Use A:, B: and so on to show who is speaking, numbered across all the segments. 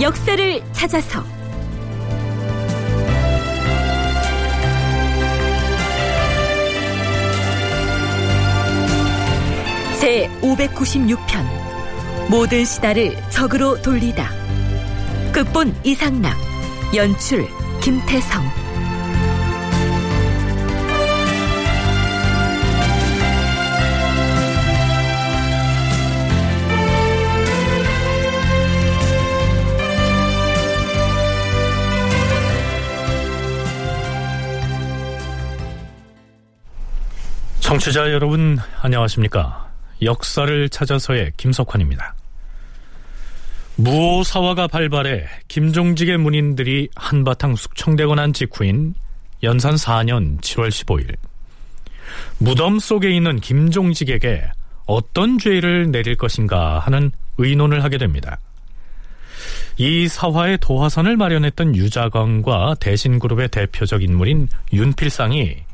A: 역사를 찾아서. 제 596편 모든 시다를 적으로 돌리다. 극본 이상락 연출 김태성
B: 청취자 여러분 안녕하십니까? 역사를 찾아서의 김석환입니다. 무오사화가 발발해 김종직의 문인들이 한바탕 숙청되고 난 직후인 연산 4년 7월 15일. 무덤 속에 있는 김종직에게 어떤 죄를 내릴 것인가 하는 의논을 하게 됩니다. 이 사화의 도화선을 마련했던 유자광과 대신그룹의 대표적 인물인 윤필상이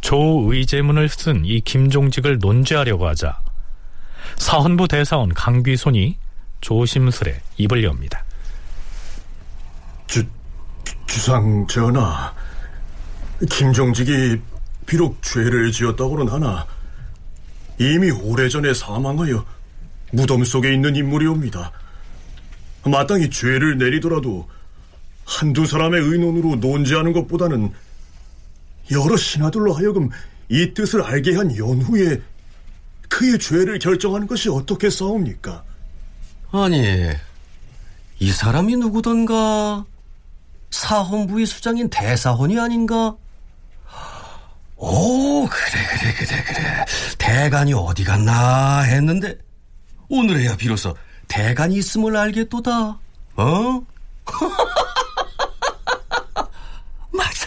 B: 조의제문을 쓴 이 김종직을 논죄하려고 하자 사헌부 대사원 강귀손이 조심스레 입을 엽니다.
C: 주, 주상 전하, 김종직이 비록 죄를 지었다고는 하나 이미 오래전에 사망하여 무덤 속에 있는 인물이옵니다. 마땅히 죄를 내리더라도 한두 사람의 의논으로 논지하는 것보다는 여러 신하들로 하여금 이 뜻을 알게 한 연후에 그의 죄를 결정하는 것이 어떻게 싸웁니까?
D: 아니, 이 사람이 누구던가? 사헌부의 수장인 대사헌이 아닌가? 오, 그래, 그래, 그래, 그래. 대간이 어디 갔나 했는데, 오늘에야 비로소 대간이 있음을 알겠도다. 어? 맞아.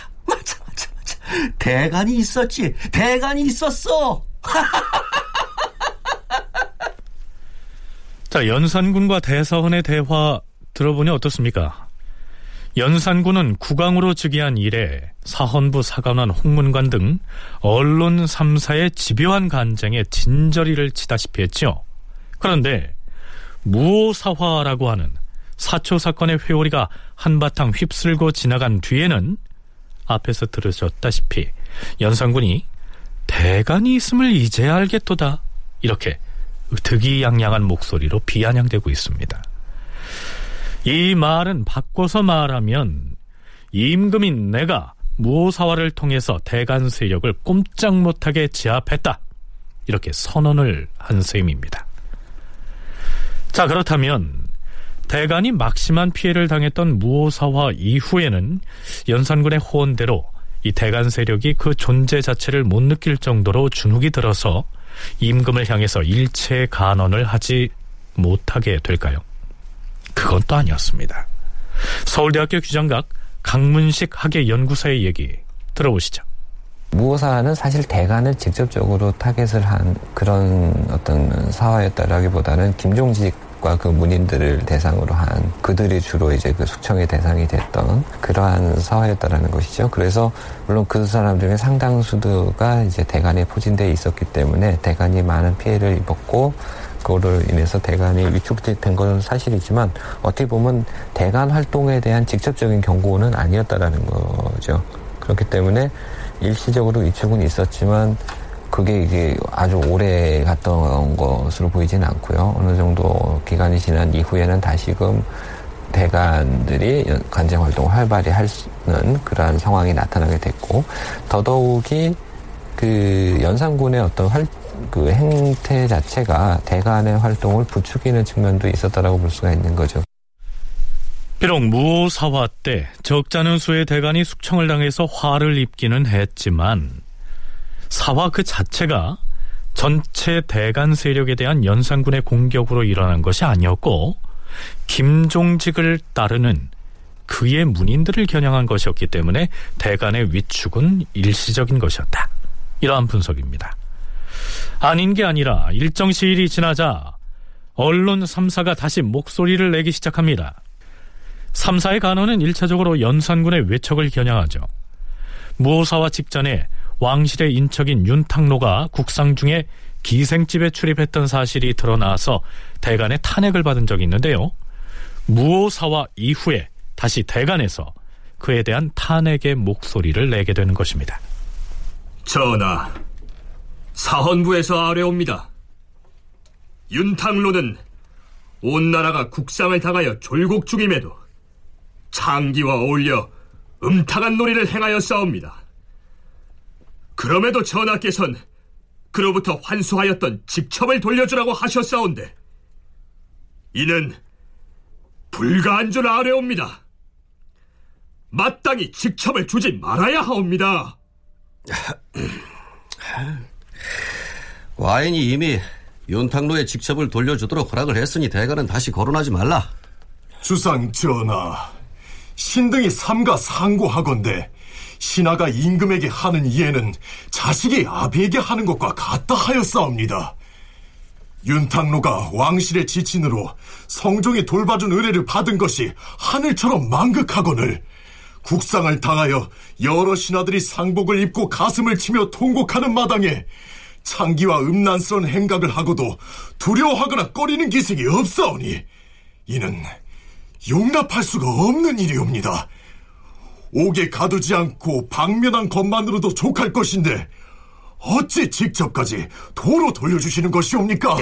D: 대간이 있었지. 대간이 있었어.
B: 자, 연산군과 대사헌의 대화 들어보니 어떻습니까? 연산군은 국왕으로 즉위한 이래 사헌부 사관원 홍문관 등 언론 3사의 집요한 간쟁에 진저리를 치다시피 했죠. 그런데 무오사화라고 하는 사초 사건의 회오리가 한바탕 휩쓸고 지나간 뒤에는 앞에서 들으셨다시피 연산군이 대간이 있음을 이제 알겠도다 이렇게 득이양양한 목소리로 비아냥대고 있습니다. 이 말은 바꿔서 말하면 임금인 내가 무오사화를 통해서 대간 세력을 꼼짝 못하게 제압했다. 이렇게 선언을 한 셈입니다. 자 그렇다면 대간이 막심한 피해를 당했던 무오사화 이후에는 연산군의 호언대로 이 대간 세력이 그 존재 자체를 못 느낄 정도로 주눅이 들어서 임금을 향해서 일체 간언을 하지 못하게 될까요? 그건 또 아니었습니다. 서울대학교 규장각 강문식 학예 연구사의 얘기 들어보시죠.
E: 무오사화는 사실 대간을 직접적으로 타겟을 한 그런 어떤 사화였다라기보다는 김종직 과 그 문인들을 대상으로 한 그들이 주로 이제 그 숙청의 대상이 됐던 그러한 사화였다라는 것이죠. 그래서 물론 그 사람 중에 상당수가 이제 대간에 포진돼 있었기 때문에 대간이 많은 피해를 입었고 그거로 인해서 대간이 위축된 건 사실이지만 어떻게 보면 대간 활동에 대한 직접적인 경고는 아니었다라는 거죠. 그렇기 때문에 일시적으로 위축은 있었지만 그게 이게 아주 오래 갔던 것으로 보이진 않고요. 어느 정도 기간이 지난 이후에는 다시금 대간들이 간쟁 활동을 활발히 하는 그러한 상황이 나타나게 됐고 더더욱이 그 연산군의 어떤 활, 그 행태 자체가 대간의 활동을 부추기는 측면도 있었다라고 볼 수가 있는 거죠.
B: 비록 무오사화 때 적잖은 수의 대간이 숙청을 당해서 화를 입기는 했지만 사화 그 자체가 전체 대간 세력에 대한 연산군의 공격으로 일어난 것이 아니었고 김종직을 따르는 그의 문인들을 겨냥한 것이었기 때문에 대간의 위축은 일시적인 것이었다. 이러한 분석입니다. 아닌 게 아니라 일정 시일이 지나자 언론 3사가 다시 목소리를 내기 시작합니다. 3사의 간호는 1차적으로 연산군의 외척을 겨냥하죠. 무호사와 직전에 왕실의 인척인 윤탁로가 국상 중에 기생집에 출입했던 사실이 드러나서 대간의 탄핵을 받은 적이 있는데요. 무호사와 이후에 다시 대간에서 그에 대한 탄핵의 목소리를 내게 되는 것입니다.
F: 전하, 사헌부에서 아뢰옵니다. 윤탕로는 온 나라가 국상을 당하여 졸곡 중임에도 창기와 어울려 음탕한 놀이를 행하여 싸웁니다. 그럼에도 전하께선 그로부터 환수하였던 직첩을 돌려주라고 하셨사온데 이는 불가한 줄 아뢰옵니다. 마땅히 직첩을 주지 말아야 하옵니다.
D: 와인이 이미 윤탕로의 직첩을 돌려주도록 허락을 했으니 대가는 다시 거론하지 말라.
C: 주상 전하, 신등이 삼가 상고하건대 신하가 임금에게 하는 이해는 자식이 아비에게 하는 것과 같다 하였사옵니다. 윤탕로가 왕실의 지친으로 성종이 돌봐준 의뢰를 받은 것이 하늘처럼 망극하거늘 국상을 당하여 여러 신하들이 상복을 입고 가슴을 치며 통곡하는 마당에 창기와 음란스러운 행각을 하고도 두려워하거나 꺼리는 기색이 없사오니 이는 용납할 수가 없는 일이옵니다. 옥에 가두지 않고 방면한 것만으로도 족할 것인데 어찌 직접까지 도로 돌려주시는 것이옵니까?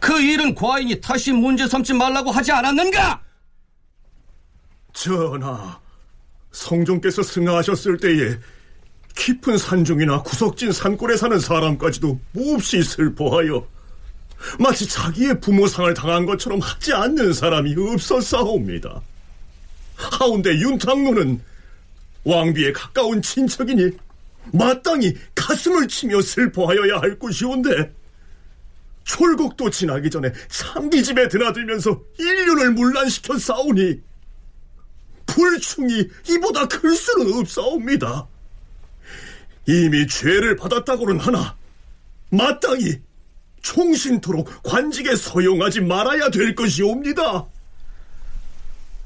D: 그 일은 과인이 다시 문제 삼지 말라고 하지 않았는가?
C: 전하, 성종께서 승하하셨을 때에 깊은 산중이나 구석진 산골에 사는 사람까지도 몹시 슬퍼하여 마치 자기의 부모상을 당한 것처럼 하지 않는 사람이 없었사옵니다. 하운데 윤탕로는 왕비에 가까운 친척이니 마땅히 가슴을 치며 슬퍼하여야 할 것이온데 졸곡도 지나기 전에 참기집에 드나들면서 인륜을 문란시켜 싸우니 불충이 이보다 클 수는 없사옵니다. 이미 죄를 받았다고는 하나 마땅히 총신토록 관직에 서용하지 말아야 될 것이옵니다.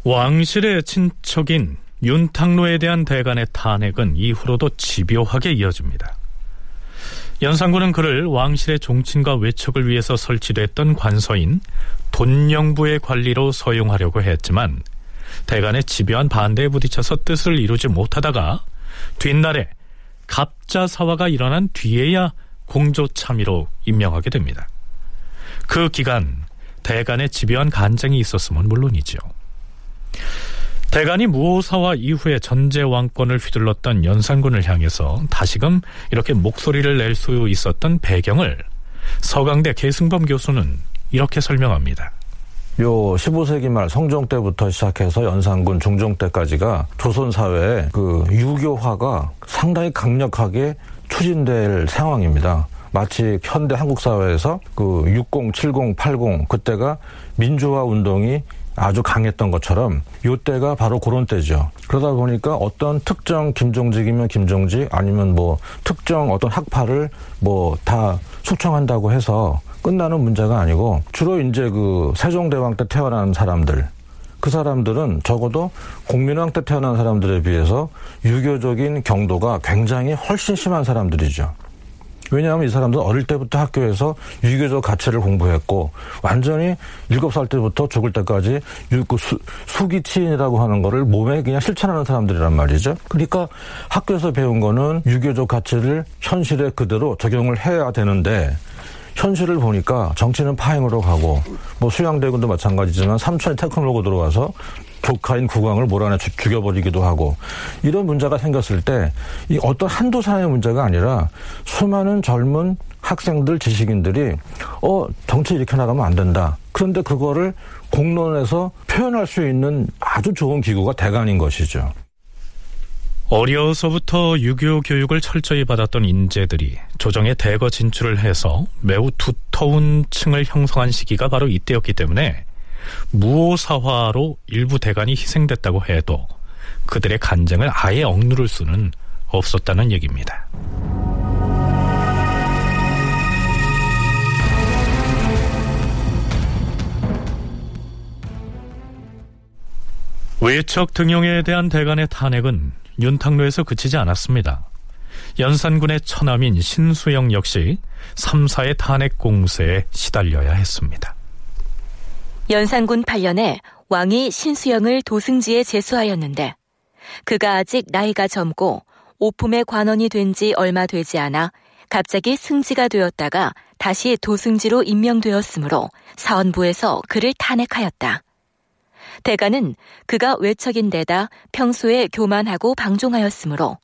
B: 왕실의 친척인 윤탕로에 대한 대간의 탄핵은 이후로도 집요하게 이어집니다. 연산군은 그를 왕실의 종친과 외척을 위해서 설치됐던 관서인 돈영부의 관리로 서용하려고 했지만 대간의 집요한 반대에 부딪혀서 뜻을 이루지 못하다가 뒷날에 갑자사화가 일어난 뒤에야 공조 참의로 임명하게 됩니다. 그 기간 대간의 집요한 간쟁이 있었으면 물론이죠. 대간이 무호사와 이후에 전제 왕권을 휘둘렀던 연산군을 향해서 다시금 이렇게 목소리를 낼 수 있었던 배경을 서강대 계승범 교수는 이렇게 설명합니다.
G: 요 15세기 말 성종 때부터 시작해서 연산군 중종 때까지가 조선 사회에 그 유교화가 상당히 강력하게 추진될 상황입니다. 마치 현대 한국 사회에서 그 60, 70, 80 그때가 민주화 운동이 아주 강했던 것처럼 요때가 바로 그런 때죠. 그러다 보니까 어떤 특정 김종직이면 김종직 아니면 뭐 특정 어떤 학파를 뭐 다 숙청한다고 해서 끝나는 문제가 아니고 주로 이제 그 세종대왕 때 태어난 사람들 그 사람들은 적어도 공민왕 때 태어난 사람들에 비해서 유교적인 경도가 굉장히 훨씬 심한 사람들이죠. 왜냐하면 이 사람들은 어릴 때부터 학교에서 유교적 가치를 공부했고 완전히 일곱 살 때부터 죽을 때까지 그 수, 수기치인이라고 하는 거를 몸에 그냥 실천하는 사람들이란 말이죠. 그러니까 학교에서 배운 거는 유교적 가치를 현실에 그대로 적용을 해야 되는데 현실을 보니까 정치는 파행으로 가고 뭐 수양대군도 마찬가지지만 삼천의 테크놀로고 들어와서 조카인 국왕을 몰아내 죽여버리기도 하고 이런 문제가 생겼을 때 이 어떤 한두 사람의 문제가 아니라 수많은 젊은 학생들 지식인들이 어 정치 이렇게 나가면 안 된다. 그런데 그거를 공론에서 표현할 수 있는 아주 좋은 기구가 대관인 것이죠.
B: 어려서부터 유교 교육을 철저히 받았던 인재들이 조정에 대거 진출을 해서 매우 두터운 층을 형성한 시기가 바로 이때였기 때문에 무오사화로 일부 대간이 희생됐다고 해도 그들의 간쟁을 아예 억누를 수는 없었다는 얘기입니다. 외척 등용에 대한 대간의 탄핵은 윤탁로에서 그치지 않았습니다. 연산군의 처남인 신수영 역시 3사의 탄핵 공세에 시달려야 했습니다.
A: 연산군 8년에 왕이 신수영을 도승지에 제수하였는데 그가 아직 나이가 젊고 오품의 관원이 된 지 얼마 되지 않아 갑자기 승지가 되었다가 다시 도승지로 임명되었으므로 사원부에서 그를 탄핵하였다. 대가는 그가 외척인 데다 평소에 교만하고 방종하였으므로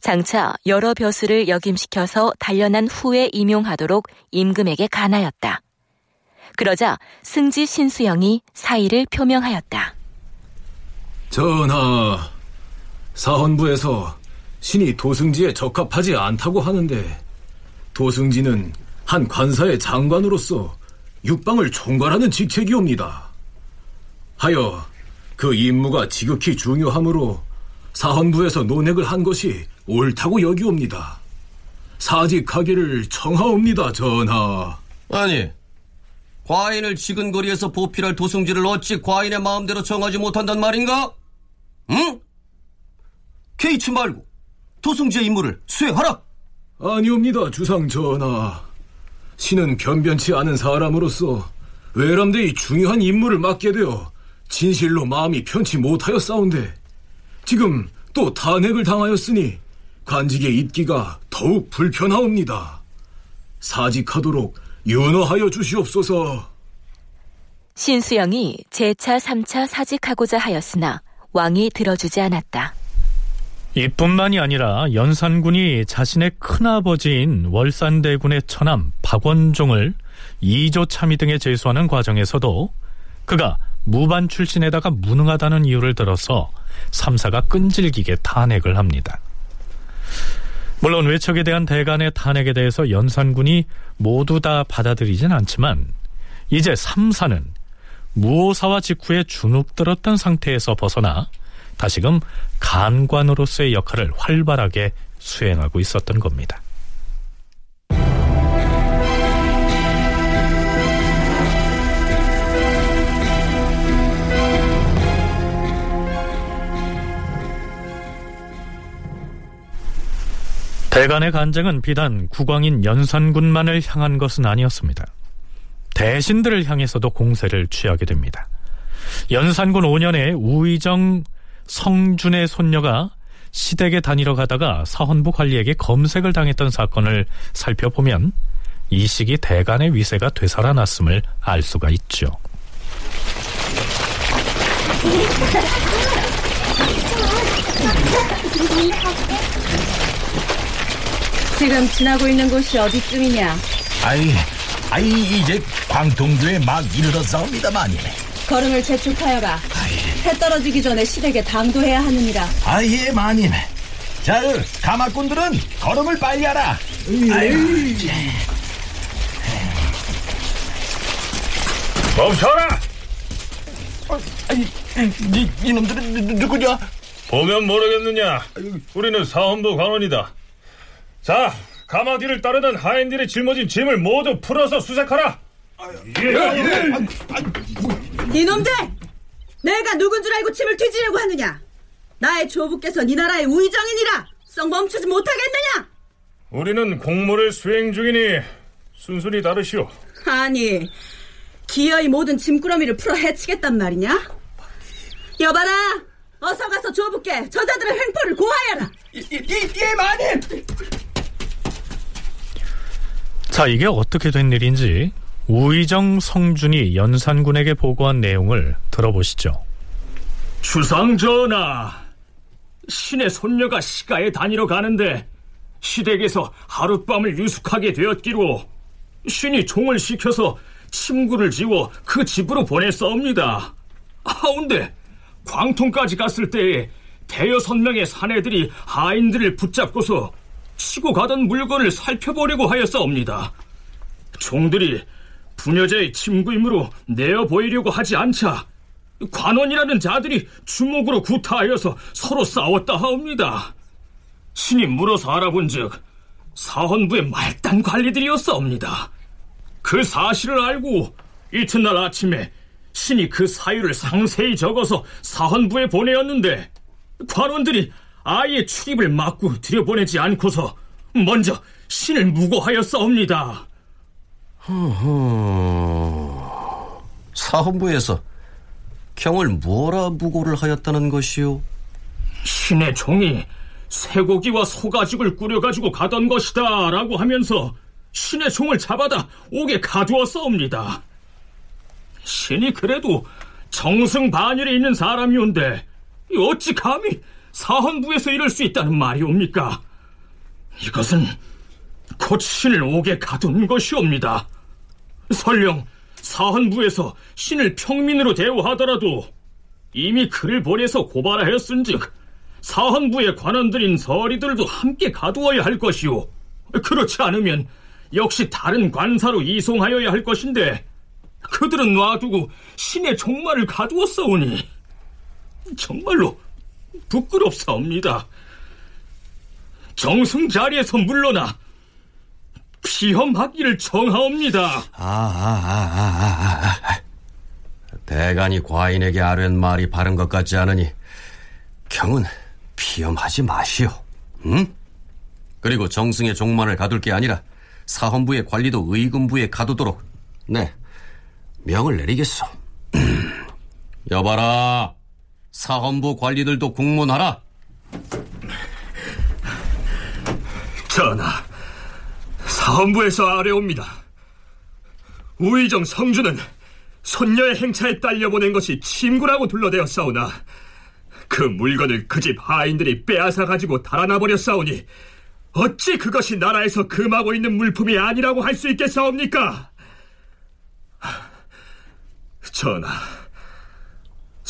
A: 장차 여러 벼슬을 역임시켜서 단련한 후에 임용하도록 임금에게 간하였다. 그러자 승지 신수영이 사의를 표명하였다.
H: 전하, 사헌부에서 신이 도승지에 적합하지 않다고 하는데 도승지는 한 관사의 장관으로서 육방을 총괄하는 직책이옵니다. 하여 그 임무가 지극히 중요하므로 사헌부에서 논핵을 한 것이 옳다고 여기옵니다. 사직하기를 청하옵니다, 전하.
D: 아니, 과인을 지근거리에서 보필할 도승지를 어찌 과인의 마음대로 정하지 못한단 말인가? 응? 케이츠 말고 도승지의 임무를 수행하라!
H: 아니옵니다, 주상 전하. 신은 변변치 않은 사람으로서 외람되이 중요한 임무를 맡게 되어 진실로 마음이 편치 못하여 싸운데 지금 또 탄핵을 당하였으니 관직에 있기가 더욱 불편하옵니다. 사직하도록 윤허하여 주시옵소서.
A: 신수영이 제차 3차 사직하고자 하였으나 왕이 들어주지 않았다.
B: 이뿐만이 아니라 연산군이 자신의 큰아버지인 월산대군의 처남 박원종을 이조 참의 등에 제수하는 과정에서도 그가 무반 출신에다가 무능하다는 이유를 들어서 삼사가 끈질기게 탄핵을 합니다. 물론 외척에 대한 대간의 탄핵에 대해서 연산군이 모두 다 받아들이진 않지만 이제 삼사는 무오사와 직후에 주눅들었던 상태에서 벗어나 다시금 간관으로서의 역할을 활발하게 수행하고 있었던 겁니다. 대간의 간쟁은 비단 국왕인 연산군만을 향한 것은 아니었습니다. 대신들을 향해서도 공세를 취하게 됩니다. 연산군 5년에 우의정 성준의 손녀가 시댁에 다니러 가다가 사헌부 관리에게 검색을 당했던 사건을 살펴보면 이 시기 대간의 위세가 되살아났음을 알 수가 있죠.
I: 지금 지나고 있는 곳이 어디쯤이냐?
J: 아이, 아이 이제 광통도에 막 이르렀사옵니다만.
I: 걸음을 재촉하여라. 해 떨어지기 전에 시댁에 당도해야 하느니라.
J: 아예 마님. 자, 가마꾼들은 걸음을 빨리 하라. 아유,
F: 멈춰라!
J: 어, 아니, 이, 이 놈들은 누, 누구냐?
F: 보면 모르겠느냐? 우리는 사헌부 관원이다. 자, 가마귀를 따르던 하인들이 짊어진 짐을 모두 풀어서 수색하라.
I: 이놈들! 내가 누군 줄 알고 침을 튀지려고 하느냐? 나의 조부께서 네 나라의 우의정이니라! 썩 멈추지 못하겠느냐?
F: 우리는 공무를 수행 중이니 순순히 다르시오.
I: 아니, 기어이 모든 짐꾸러미를 풀어 해치겠단 말이냐? 여봐라! 어서 가서 조부께 저자들의 횡포를 고하여라!
J: 예, 마님!
B: 자, 이게 어떻게 된 일인지 우의정 성준이 연산군에게 보고한 내용을 들어보시죠.
F: 주상 전하, 신의 손녀가 시가에 다니러 가는데 시댁에서 하룻밤을 유숙하게 되었기로 신이 종을 시켜서 침구를 지워 그 집으로 보냈사옵니다. 하운데 광통까지 갔을 때에
K: 대여섯 명의 사내들이 하인들을 붙잡고서 치고 가던 물건을 살펴보려고 하였사옵니다. 종들이 부녀자의 침구임으로 내어 보이려고 하지 않자 관원이라는 자들이 주먹으로 구타하여서 서로 싸웠다 하옵니다. 신이 물어서 알아본즉 사헌부의 말단 관리들이었사옵니다. 그 사실을 알고 이튿날 아침에 신이 그 사유를 상세히 적어서 사헌부에 보내었는데 관원들이 아예 출입을 막고 들여보내지 않고서 먼저 신을 무고하였사옵니다.
D: 허허. 사헌부에서 경을 뭐라 무고를 하였다는 것이오?
K: 신의 종이 쇠고기와 소가죽을 꾸려가지고 가던 것이다 라고 하면서 신의 종을 잡아다 옥에 가두었사옵니다. 신이 그래도 정승 반열에 있는 사람이온데 어찌 감히 사헌부에서 이럴 수 있다는 말이옵니까? 이것은 곧 신을 옥에 가둔 것이옵니다. 설령 사헌부에서 신을 평민으로 대우하더라도 이미 그를 보내서 고발하였은즉 사헌부의 관원들인 서리들도 함께 가두어야 할 것이오. 그렇지 않으면 역시 다른 관사로 이송하여야 할 것인데 그들은 놔두고 신의 종말을 가두었사오니 정말로 부끄럽사옵니다. 정승 자리에서 물러나 피험하기를 정하옵니다.
D: 아, 아, 아, 아, 아, 아. 대간이 과인에게 아뢰는 말이 바른 것 같지 않으니 경은 피험하지 마시오. 응? 그리고 정승의 종만을 가둘 게 아니라 사헌부의 관리도 의금부에 가두도록 네 명을 내리겠소. 여봐라 사헌부 관리들도 국문하라.
K: 전하, 사헌부에서 아뢰옵니다. 우의정 성주는 손녀의 행차에 딸려 보낸 것이 침구라고 둘러대었사오나 그 물건을 그 집 하인들이 빼앗아 가지고 달아나 버렸사오니 어찌 그것이 나라에서 금하고 있는 물품이 아니라고 할 수 있겠사옵니까? 전하,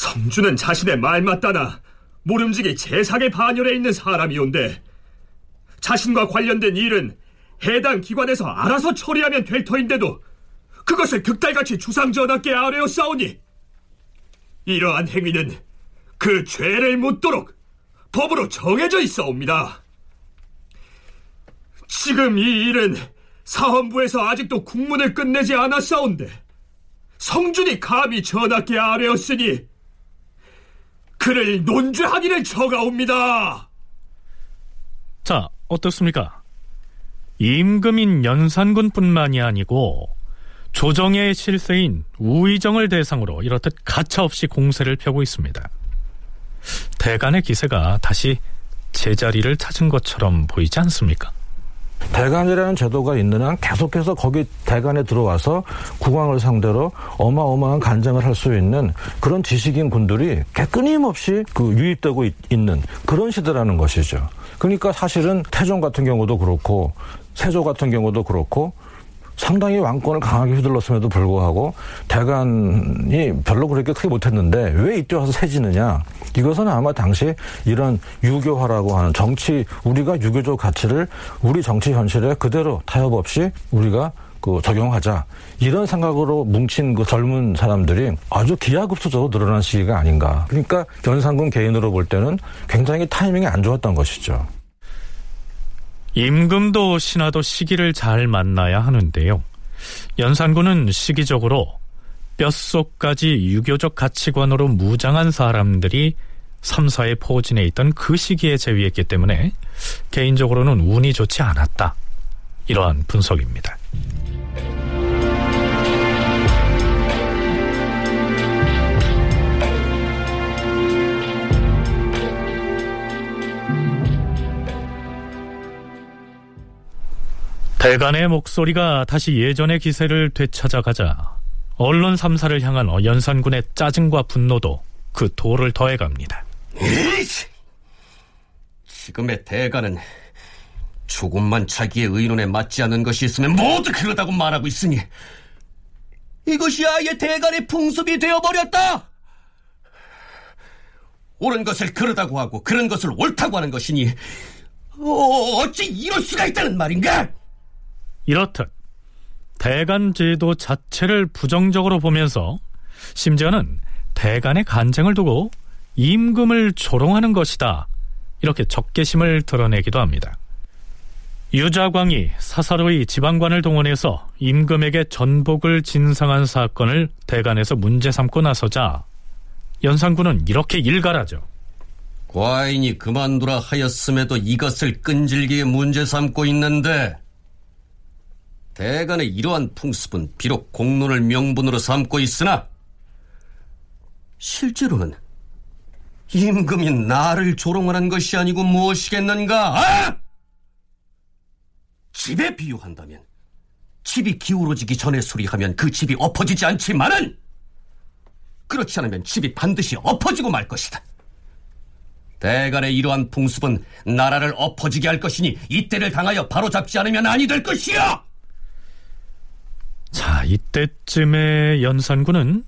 K: 성주는 자신의 말 맞다나 모름지기 재상의 반열에 있는 사람이온데 자신과 관련된 일은 해당 기관에서 알아서 처리하면 될 터인데도 그것을 극달같이 주상전하께 아뢰었사오니 이러한 행위는 그 죄를 묻도록 법으로 정해져 있어옵니다. 지금 이 일은 사헌부에서 아직도 국문을 끝내지 않았사온데 성준이 감히 전하께 아뢰었으니 그를 논죄하기를 처가옵니다.
B: 자, 어떻습니까? 임금인 연산군뿐만이 아니고 조정의 실세인 우의정을 대상으로 이렇듯 가차없이 공세를 펴고 있습니다. 대간의 기세가 다시 제자리를 찾은 것처럼 보이지 않습니까?
G: 대간이라는 제도가 있는 한 계속해서 거기 대간에 들어와서 국왕을 상대로 어마어마한 간쟁을 할 수 있는 그런 지식인 군들이 끊임없이 그 유입되고 있는 그런 시대라는 것이죠. 그러니까 사실은 태종 같은 경우도 그렇고 세조 같은 경우도 그렇고 상당히 왕권을 강하게 휘둘렀음에도 불구하고 대간이 별로 그렇게 크게 못했는데 왜 이때 와서 세지느냐? 이것은 아마 당시 이런 유교화라고 하는 정치 우리가 유교적 가치를 우리 정치 현실에 그대로 타협 없이 우리가 그 적용하자 이런 생각으로 뭉친 그 젊은 사람들이 아주 기하급수적으로 늘어난 시기가 아닌가. 그러니까 연산군 개인으로 볼 때는 굉장히 타이밍이 안 좋았던 것이죠.
B: 임금도 신하도 시기를 잘 만나야 하는데요. 연산군은 시기적으로 뼛속까지 유교적 가치관으로 무장한 사람들이 삼사에 포진해 있던 그 시기에 재위했기 때문에 개인적으로는 운이 좋지 않았다. 이러한 분석입니다. 대간의 목소리가 다시 예전의 기세를 되찾아가자 언론 3사를 향한 연산군의 짜증과 분노도 그 도를 더해갑니다.
D: 에이씨! 지금의 대가는 조금만 자기의 의논에 맞지 않는 것이 있으면 모두 그러다고 말하고 있으니 이것이 아예 대간의 풍습이 되어버렸다! 옳은 것을 그르다고 하고 그런 것을 옳다고 하는 것이니 어, 어찌 이럴 수가 있다는 말인가?
B: 이렇듯 대간 제도 자체를 부정적으로 보면서 심지어는 대간의 간쟁을 두고 임금을 조롱하는 것이다. 이렇게 적개심을 드러내기도 합니다. 유자광이 사사로이 지방관을 동원해서 임금에게 전복을 진상한 사건을 대간에서 문제 삼고 나서자 연산군은 이렇게 일갈하죠.
D: 과인이 그만두라 하였음에도 이것을 끈질기게 문제 삼고 있는데 대간의 이러한 풍습은 비록 공론을 명분으로 삼고 있으나 실제로는 임금이 나를 조롱하는 것이 아니고 무엇이겠는가? 아! 집에 비유한다면 집이 기울어지기 전에 수리하면 그 집이 엎어지지 않지만은 그렇지 않으면 집이 반드시 엎어지고 말 것이다. 대간의 이러한 풍습은 나라를 엎어지게 할 것이니 이때를 당하여 바로잡지 않으면 아니 될 것이야.
B: 자, 이때쯤에 연산군은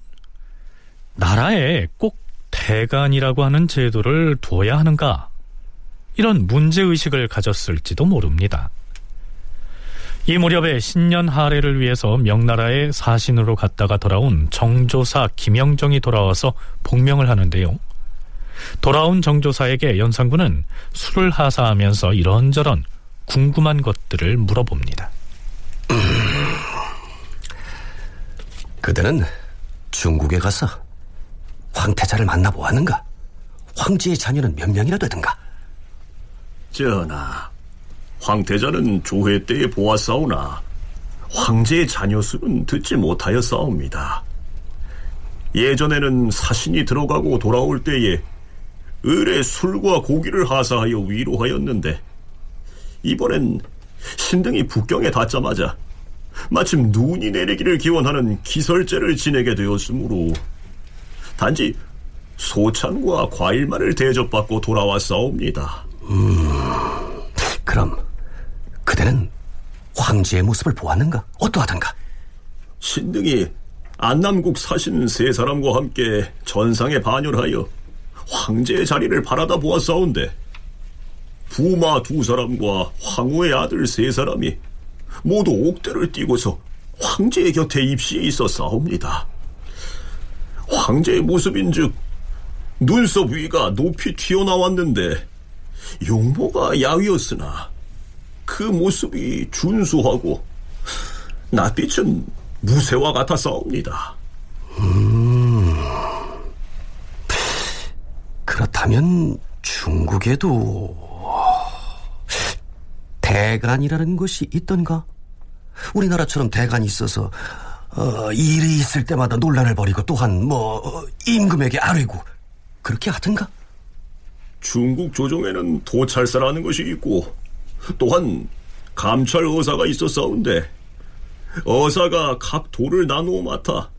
B: 나라에 꼭 대간이라고 하는 제도를 두어야 하는가? 이런 문제의식을 가졌을지도 모릅니다. 이 무렵에 신년 하례를 위해서 명나라의 사신으로 갔다가 돌아온 정조사 김영정이 돌아와서 복명을 하는데요. 돌아온 정조사에게 연산군은 술을 하사하면서 이런저런 궁금한 것들을 물어봅니다.
D: 그대는 중국에 가서 황태자를 만나보았는가? 황제의 자녀는 몇 명이나 되든가?
C: 전하, 황태자는 조회 때에 보았사오나 황제의 자녀 수는 듣지 못하여 싸웁니다. 예전에는 사신이 들어가고 돌아올 때에 을에 술과 고기를 하사하여 위로하였는데 이번엔 신등이 북경에 닿자마자 마침 눈이 내리기를 기원하는 기설제를 지내게 되었으므로 단지 소찬과 과일만을 대접받고 돌아왔사옵니다.
D: 음, 그럼 그대는 황제의 모습을 보았는가? 어떠하던가?
C: 신등이 안남국 사신 세 사람과 함께 전상에 반열하여 황제의 자리를 바라다 보았사온데 부마 두 사람과 황후의 아들 세 사람이 모두 옥대를 띠고서 황제의 곁에 입시에 있어 싸웁니다. 황제의 모습인즉 눈썹 위가 높이 튀어나왔는데 용모가 야위였으나 그 모습이 준수하고 낯빛은 무쇠와 같아 싸웁니다.
D: 음, 그렇다면 중국에도 대간이라는 것이 있던가? 우리나라처럼 대간이 있어서 어, 일이 있을 때마다 논란을 벌이고 또한 뭐 어, 임금에게 아뢰고 그렇게 하던가?
C: 중국 조정에는 도찰사라는 것이 있고 또한 감찰 의사가 있었사온데 어사가 각 도를 나누어 맡아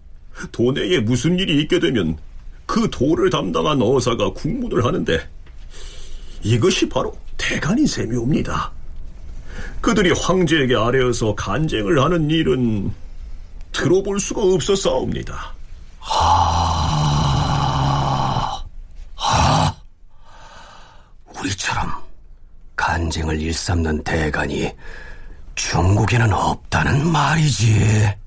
C: 도 내에 무슨 일이 있게 되면 그 도를 담당한 어사가 국문을 하는데 이것이 바로 대간인 셈이옵니다. 그들이 황제에게 아뢰어서 간쟁을 하는 일은 들어볼 수가 없었사옵니다.
D: 하... 하... 우리처럼 간쟁을 일삼는 대간이 중국에는 없다는 말이지.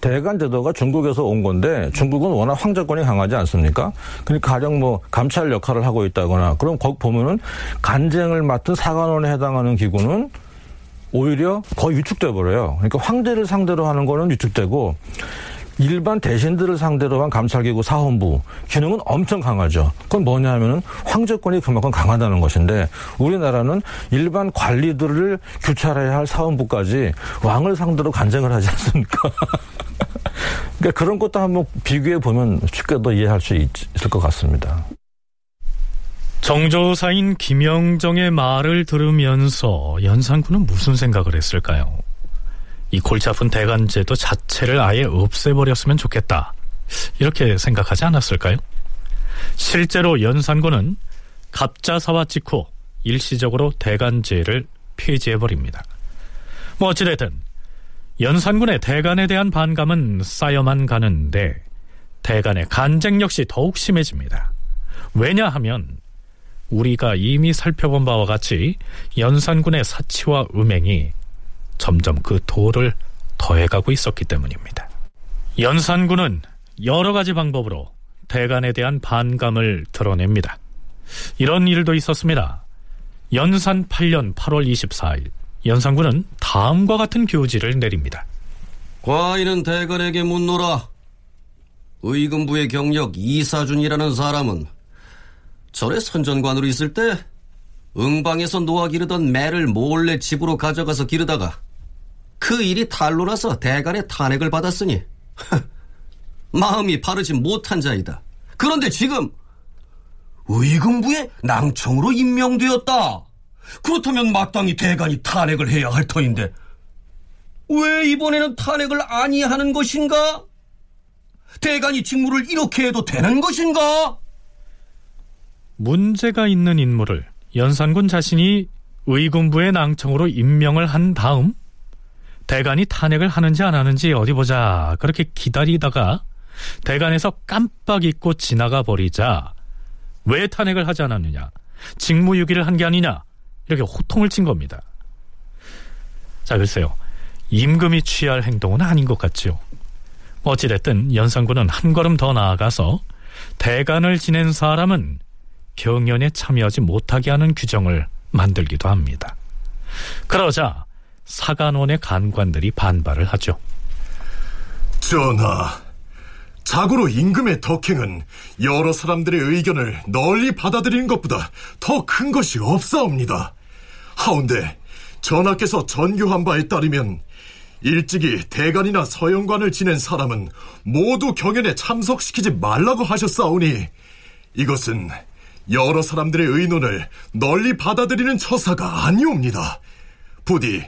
G: 대간 제도가 중국에서 온 건데 중국은 워낙 황제권이 강하지 않습니까? 그러니까 가령 뭐 감찰 역할을 하고 있다거나 그럼 거기 보면은 간쟁을 맡은 사관원에 해당하는 기구는 오히려 거의 위축돼 버려요. 그러니까 황제를 상대로 하는 거는 위축되고 일반 대신들을 상대로 한 감찰기구 사헌부 기능은 엄청 강하죠. 그건 뭐냐 하면은 황제권이 그만큼 강하다는 것인데 우리나라는 일반 관리들을 규찰해야 할 사헌부까지 왕을 상대로 간쟁을 하지 않습니까? 그러니까 그런 것도 한번 비교해 보면 쉽게 더 이해할 수 있, 있을 것 같습니다.
B: 정조사인 김영정의 말을 들으면서 연산군은 무슨 생각을 했을까요? 이 골치 아픈 대간제도 자체를 아예 없애버렸으면 좋겠다. 이렇게 생각하지 않았을까요? 실제로 연산군은 갑자사와 직후 일시적으로 대간제를 폐지해버립니다. 뭐 어찌됐든 연산군의 대간에 대한 반감은 쌓여만 가는데 대간의 간쟁 역시 더욱 심해집니다. 왜냐하면 우리가 이미 살펴본 바와 같이 연산군의 사치와 음행이 점점 그 도를 더해가고 있었기 때문입니다. 연산군은 여러 가지 방법으로 대간에 대한 반감을 드러냅니다. 이런 일도 있었습니다. 연산 8년 8월 24일 연산군은 다음과 같은 교지를 내립니다.
D: 과인은 대간에게 묻노라. 의금부의 경력 이사준이라는 사람은 전에 선전관으로 있을 때 응방에서 놓아 기르던 매를 몰래 집으로 가져가서 기르다가 그 일이 탈로 나서 대간의 탄핵을 받았으니 마음이 바르지 못한 자이다. 그런데 지금 의금부의 낭청으로 임명되었다. 그렇다면 마땅히 대간이 탄핵을 해야 할 터인데 왜 이번에는 탄핵을 아니하는 것인가? 대간이 직무를 이렇게 해도 되는 것인가?
B: 문제가 있는 인물을 연산군 자신이 의군부의 낭청으로 임명을 한 다음 대간이 탄핵을 하는지 안 하는지 어디 보자 그렇게 기다리다가 대간에서 깜빡 잊고 지나가 버리자 왜 탄핵을 하지 않았느냐 직무유기를 한 게 아니냐 이렇게 호통을 친 겁니다. 자 글쎄요 임금이 취할 행동은 아닌 것 같지요. 어찌됐든 연산군은 한 걸음 더 나아가서 대간을 지낸 사람은 경연에 참여하지 못하게 하는 규정을 만들기도 합니다. 그러자 사간원의 간관들이 반발을 하죠.
C: 전하, 자고로 임금의 덕행은 여러 사람들의 의견을 널리 받아들이는 것보다 더 큰 것이 없사옵니다. 하운데 전하께서 전교한 바에 따르면 일찍이 대간이나 서영관을 지낸 사람은 모두 경연에 참석시키지 말라고 하셨사오니 이것은 여러 사람들의 의논을 널리 받아들이는 처사가 아니옵니다. 부디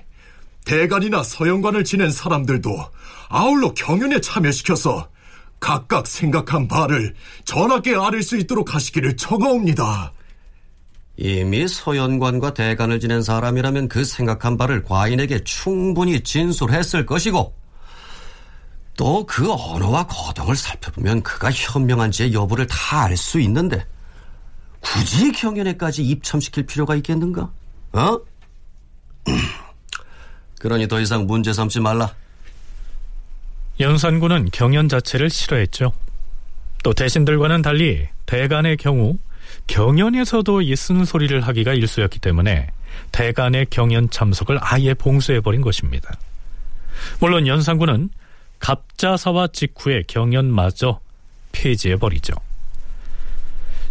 C: 대간이나 서영관을 지낸 사람들도 아울러 경연에 참여시켜서 각각 생각한 바를 전하께 아릴 수 있도록 하시기를 청하옵니다.
D: 이미 서연관과 대간을 지낸 사람이라면 그 생각한 바를 과인에게 충분히 진술했을 것이고 또 그 언어와 거동을 살펴보면 그가 현명한지의 여부를 다 알 수 있는데 굳이 경연에까지 입참시킬 필요가 있겠는가? 어? 그러니 더 이상 문제 삼지 말라.
B: 연산군은 경연 자체를 싫어했죠. 또 대신들과는 달리 대간의 경우 경연에서도 이 쓴 소리를 하기가 일쑤였기 때문에 대간의 경연 참석을 아예 봉쇄해버린 것입니다. 물론 연산군은 갑자사와 직후에 경연마저 폐지해버리죠.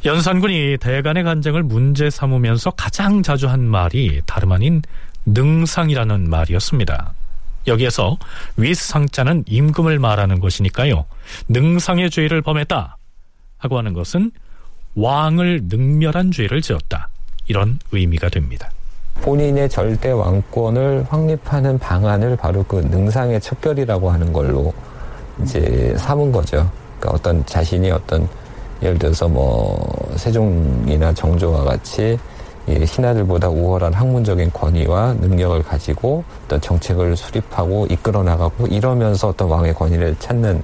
B: 연산군이 대간의 간쟁을 문제 삼으면서 가장 자주 한 말이 다름 아닌 능상이라는 말이었습니다. 여기에서 윗상자는 임금을 말하는 것이니까요. 능상의 죄를 범했다 하고 하는 것은 왕을 능멸한 죄를 지었다. 이런 의미가 됩니다.
E: 본인의 절대 왕권을 확립하는 방안을 바로 그 능상의 척결이라고 하는 걸로 이제 삼은 거죠. 그러니까 어떤 자신이 어떤 예를 들어서 뭐 세종이나 정조와 같이 이 신하들보다 우월한 학문적인 권위와 능력을 가지고 어떤 정책을 수립하고 이끌어 나가고 이러면서 어떤 왕의 권위를 찾는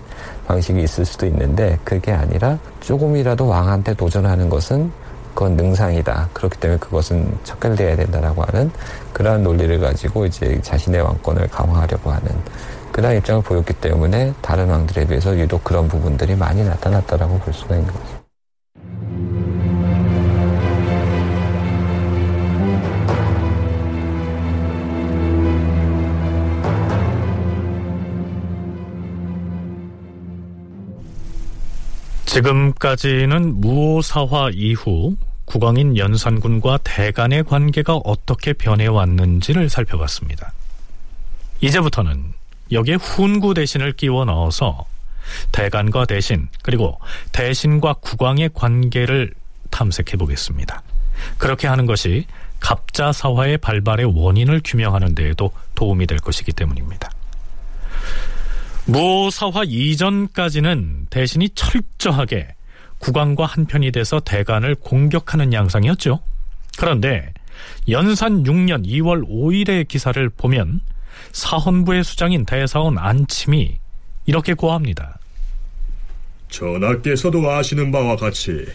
E: 방식이 있을 수도 있는데 그게 아니라 조금이라도 왕한테 도전하는 것은 그건 능상이다. 그렇기 때문에 그것은 척결돼야 된다라고 하는 그러한 논리를 가지고 이제 자신의 왕권을 강화하려고 하는 그러한 입장을 보였기 때문에 다른 왕들에 비해서 유독 그런 부분들이 많이 나타났다라고 볼 수가 있는 거죠.
B: 지금까지는 무오사화 이후 국왕인 연산군과 대간의 관계가 어떻게 변해왔는지를 살펴봤습니다. 이제부터는 여기에 훈구 대신을 끼워 넣어서 대간과 대신 그리고 대신과 국왕의 관계를 탐색해 보겠습니다. 그렇게 하는 것이 갑자사화의 발발의 원인을 규명하는 데에도 도움이 될 것이기 때문입니다. 무사화 이전까지는 대신이 철저하게 국왕과 한편이 돼서 대간을 공격하는 양상이었죠. 그런데 연산 6년 2월 5일의 기사를 보면 사헌부의 수장인 대사원 안침이 이렇게 고합니다.
C: 전하께서도 아시는 바와 같이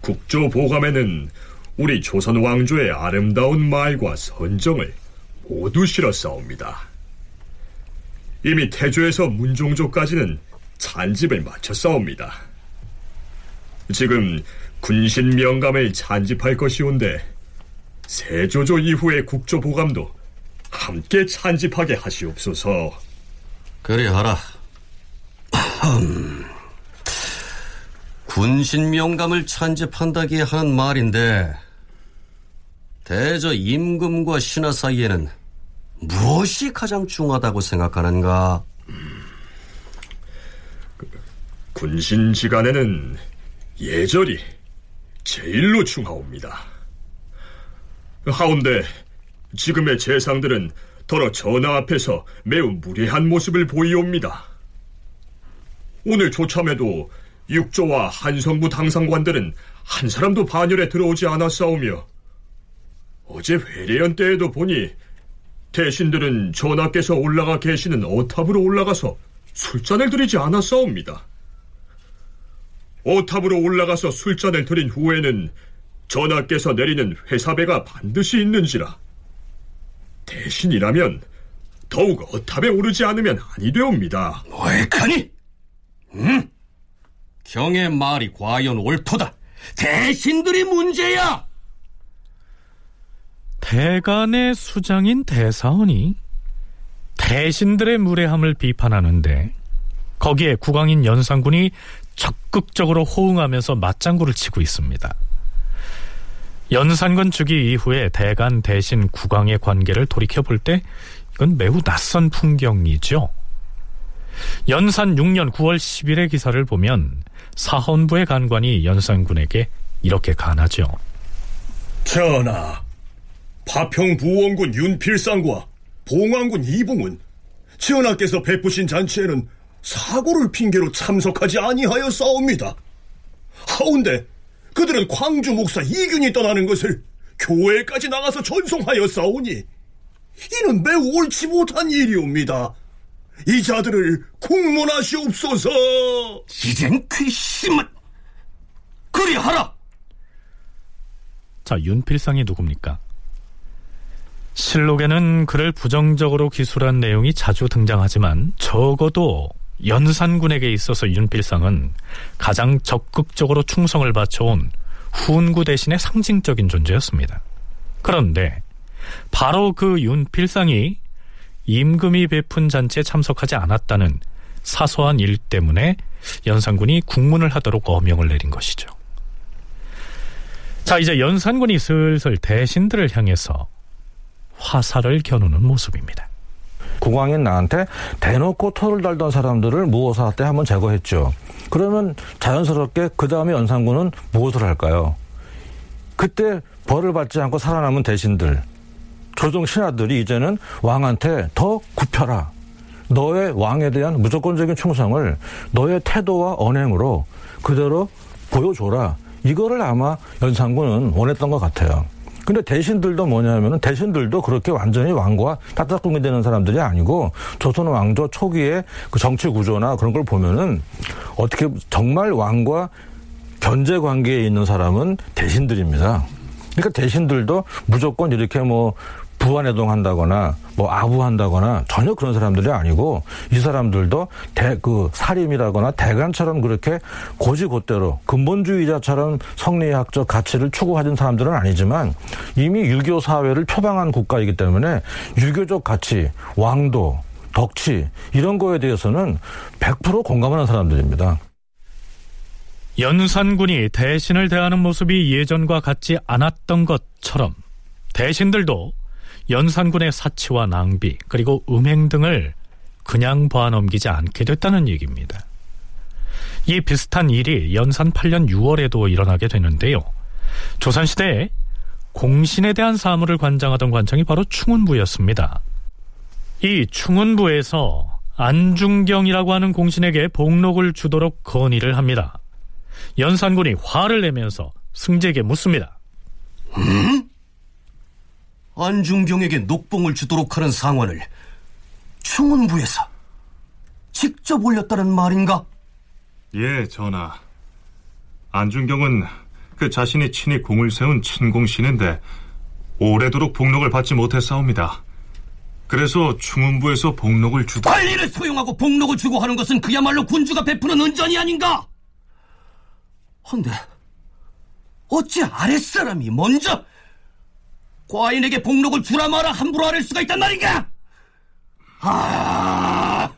K: 국조 보감에는 우리 조선 왕조의 아름다운 말과 선정을 모두 실었사옵니다. 이미 태조에서 문종조까지는 찬집을 마쳤사옵니다. 지금 군신 명감을 찬집할 것이온데 세조조 이후의 국조보감도 함께 찬집하게 하시옵소서.
D: 그리하라. 군신 명감을 찬집한다기에 하는 말인데 대저 임금과 신하 사이에는 무엇이 가장 중하다고 생각하는가?
K: 군신지간에는 예절이 제일로 중하옵니다. 하운데 지금의 재상들은 더러 전하 앞에서 매우 무례한 모습을 보이옵니다. 오늘 조참에도 육조와 한성부 당상관들은 한 사람도 반열에 들어오지 않았사오며 어제 회례연 때에도 보니 대신들은 전하께서 올라가 계시는 어탑으로 올라가서 술잔을 들이지 않았사옵니다. 어탑으로 올라가서 술잔을 들인 후에는 전하께서 내리는 회사배가 반드시 있는지라 대신이라면 더욱 어탑에 오르지 않으면 아니 되옵니다.
D: 뭐해카니? 응? 경의 말이 과연 옳도다. 대신들이 문제야.
B: 대간의 수장인 대사원이 대신들의 무례함을 비판하는데 거기에 국왕인 연산군이 적극적으로 호응하면서 맞장구를 치고 있습니다. 연산군 즉위 이후에 대간 대신 국왕의 관계를 돌이켜 볼 때 이건 매우 낯선 풍경이죠. 연산 6년 9월 10일의 기사를 보면 사헌부의 간관이 연산군에게 이렇게 간하죠.
C: 전하, 파평 부원군 윤필상과 봉황군 이봉은 전하께서 베푸신 잔치에는 사고를 핑계로 참석하지 아니하여 싸웁니다. 하운데 그들은 광주 목사 이균이 떠나는 것을 교회까지 나가서 전송하여 싸우니 이는 매우 옳지 못한 일이옵니다. 이 자들을 국문하시옵소서.
D: 이젠 괘씸은 그리하라.
B: 자, 윤필상이 누굽니까? 실록에는 그를 부정적으로 기술한 내용이 자주 등장하지만 적어도 연산군에게 있어서 윤필상은 가장 적극적으로 충성을 바쳐온 훈구 대신의 상징적인 존재였습니다. 그런데 바로 그 윤필상이 임금이 베푼 잔치에 참석하지 않았다는 사소한 일 때문에 연산군이 국문을 하도록 어명을 내린 것이죠. 자, 이제 연산군이 슬슬 대신들을 향해서 화살을 겨누는 모습입니다.
G: 국왕인 나한테 대놓고 토를 달던 사람들을 무엇을 때 한번 제거했죠. 그러면 자연스럽게 그 다음에 연산군은 무엇을 할까요? 그때 벌을 받지 않고 살아남은 대신들, 조정 신하들이 이제는 왕한테 더 굽혀라. 너의 왕에 대한 무조건적인 충성을 너의 태도와 언행으로 그대로 보여줘라. 이거를 아마 연산군은 원했던 것 같아요. 근데 대신들도 뭐냐면은 대신들도 그렇게 완전히 왕과 따뜻하게 되는 사람들이 아니고 조선 왕조 초기의 그 정치 구조나 그런 걸 보면은 어떻게 정말 왕과 견제 관계에 있는 사람은 대신들입니다. 그러니까 대신들도 무조건 이렇게 뭐 부안해동한다거나 뭐 아부한다거나 전혀 그런 사람들이 아니고 이 사람들도 대 그 사림이라거나 대간처럼 그렇게 고지곧대로 근본주의자처럼 성리학적 가치를 추구하는 사람들은 아니지만 이미 유교 사회를 표방한 국가이기 때문에 유교적 가치, 왕도, 덕치 이런 거에 대해서는 100% 공감하는 사람들입니다.
B: 연산군이 대신을 대하는 모습이 예전과 같지 않았던 것처럼 대신들도 연산군의 사치와 낭비 그리고 음행 등을 그냥 봐넘기지 않게 됐다는 얘기입니다. 이 비슷한 일이 연산 8년 6월에도 일어나게 되는데요. 조선시대에 공신에 대한 사무를 관장하던 관청이 바로 충운부였습니다. 이 충운부에서 안중경이라고 하는 공신에게 복록을 주도록 건의를 합니다. 연산군이 화를 내면서 승재에게 묻습니다.
D: 음? 안중경에게 녹봉을 주도록 하는 상원을 충원부에서 직접 올렸다는 말인가?
F: 예, 전하. 안중경은 그 자신이 친히 공을 세운 친공신인데 오래도록 복록을 받지 못했사옵니다. 그래서 충운부에서 복록을 주도
D: 관리를 소용하고 복록을 주고 하는 것은 그야말로 군주가 베푸는 은전이 아닌가? 헌데 어찌 아랫사람이 먼저 과인에게 복록을 주라 마라 함부로 아랠 수가 있단 말인가? 아,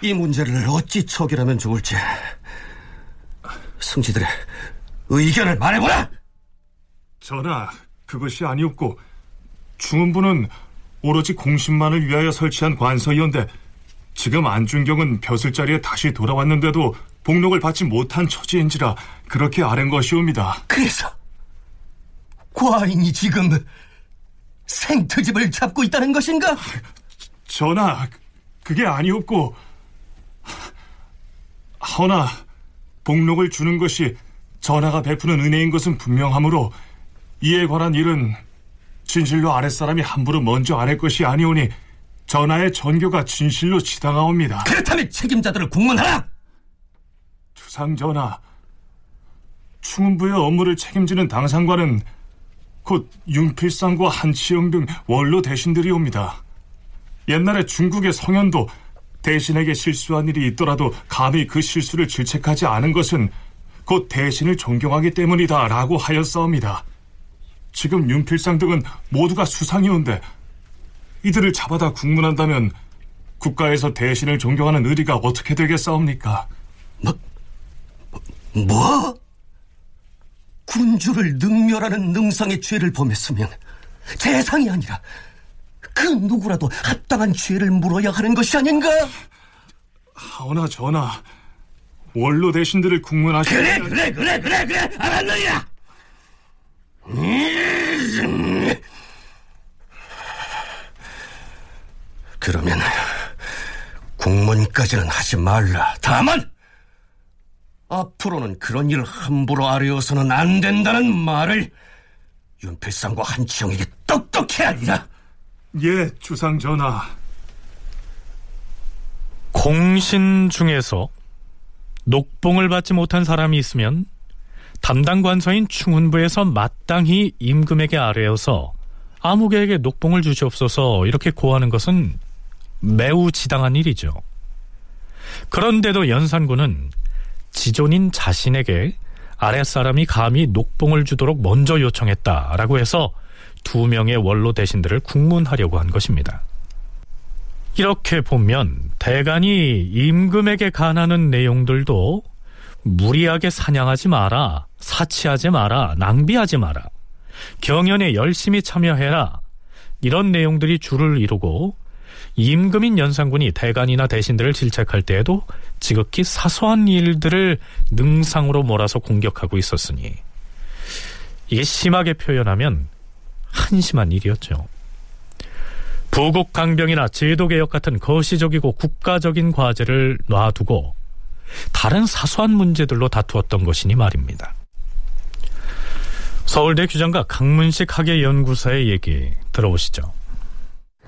D: 이 문제를 어찌 처결하면 좋을지 승지들의 의견을 말해보라!
F: 전하, 그것이 아니었고 충운부는 오로지 공신만을 위하여 설치한 관서이온데 지금 안중경은 벼슬 자리에 다시 돌아왔는데도 복록을 받지 못한 처지인지라 그렇게 아랜 것이옵니다.
D: 그래서 과인이 지금 생트집을 잡고 있다는 것인가?
F: 전하, 그게 아니었고 허나 복록을 주는 것이 전하가 베푸는 은혜인 것은 분명하므로 이에 관한 일은 진실로 아랫사람이 함부로 먼저 아랠 것이 아니오니 전하의 전교가 진실로 지당하옵니다.
D: 그렇다면 책임자들을 국문하라!
F: 주상 전하, 충운부의 업무를 책임지는 당상관은 곧 윤필상과 한치영 등 원로 대신들이 옵니다. 옛날에 중국의 성현도 대신에게 실수한 일이 있더라도 감히 그 실수를 질책하지 않은 것은 곧 대신을 존경하기 때문이다 라고 하였사옵니다. 지금 윤필상 등은 모두가 수상이온데 이들을 잡아다 국문한다면 국가에서 대신을 존경하는 의리가 어떻게 되겠사옵니까?
D: 뭐? 군주를 능멸하는 능상의 죄를 범했으면 재상이 아니라 그 누구라도 합당한 죄를 물어야 하는 것이 아닌가?
F: 하오나 전하, 원로 대신들을 국문하시
D: 그래 그래 그래 그래 그래 알았느냐? 음. 그러면 국문까지는 하지 말라. 다만 앞으로는 그런 일을 함부로 아뢰어서는 안 된다는 말을 윤필상과 한치영에게 똑똑히 하리라.
F: 예, 주상 전하.
B: 공신 중에서 녹봉을 받지 못한 사람이 있으면 담당 관서인 충운부에서 마땅히 임금에게 아뢰어서 아무개에게 녹봉을 주시옵소서 이렇게 고하는 것은 매우 지당한 일이죠. 그런데도 연산군은 지존인 자신에게 아랫사람이 감히 녹봉을 주도록 먼저 요청했다라고 해서 두 명의 원로 대신들을 국문하려고 한 것입니다. 이렇게 보면 대간이 임금에게 간하는 내용들도 무리하게 사냥하지 마라, 사치하지 마라, 낭비하지 마라, 경연에 열심히 참여해라 이런 내용들이 줄을 이루고 임금인 연산군이 대간이나 대신들을 질책할 때에도 지극히 사소한 일들을 능상으로 몰아서 공격하고 있었으니 이게 심하게 표현하면 한심한 일이었죠. 부국 강병이나 제도 개혁 같은 거시적이고 국가적인 과제를 놔두고 다른 사소한 문제들로 다투었던 것이니 말입니다. 서울대 규장과 강문식 학예연구사의 얘기 들어보시죠.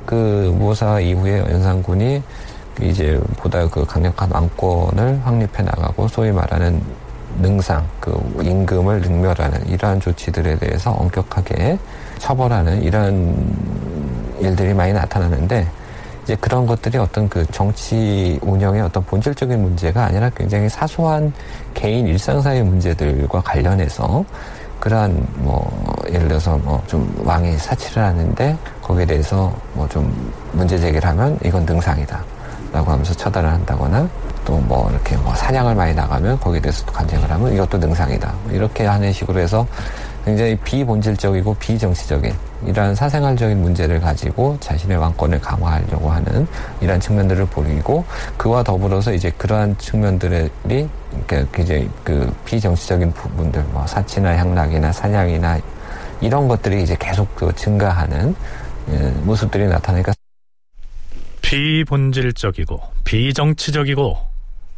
E: 그 모사 이후에 연산군이 이제 보다 그 강력한 왕권을 확립해 나가고 소위 말하는 능상, 그 임금을 능멸하는 이러한 조치들에 대해서 엄격하게 처벌하는 이런 일들이 많이 나타나는데 이제 그런 것들이 어떤 그 정치 운영의 어떤 본질적인 문제가 아니라 굉장히 사소한 개인 일상사의 문제들과 관련해서 그러한 뭐 예를 들어서 뭐 좀 왕이 사치를 하는데 거기에 대해서 뭐 좀 문제 제기를 하면 이건 능상이다. 라고 하면서 처단을 한다거나 또 뭐 이렇게 뭐 사냥을 많이 나가면 거기에 대해서 또 간쟁을 하면 이것도 능상이다. 이렇게 하는 식으로 해서 굉장히 비본질적이고 비정치적인 이러한 사생활적인 문제를 가지고 자신의 왕권을 강화하려고 하는 이러한 측면들을 보이고 그와 더불어서 이제 그러한 측면들이 이제 그 비정치적인 부분들 뭐 사치나 향락이나 사냥이나 이런 것들이 이제 계속 그 증가하는 모습들이 나타나니까
B: 비본질적이고 비정치적이고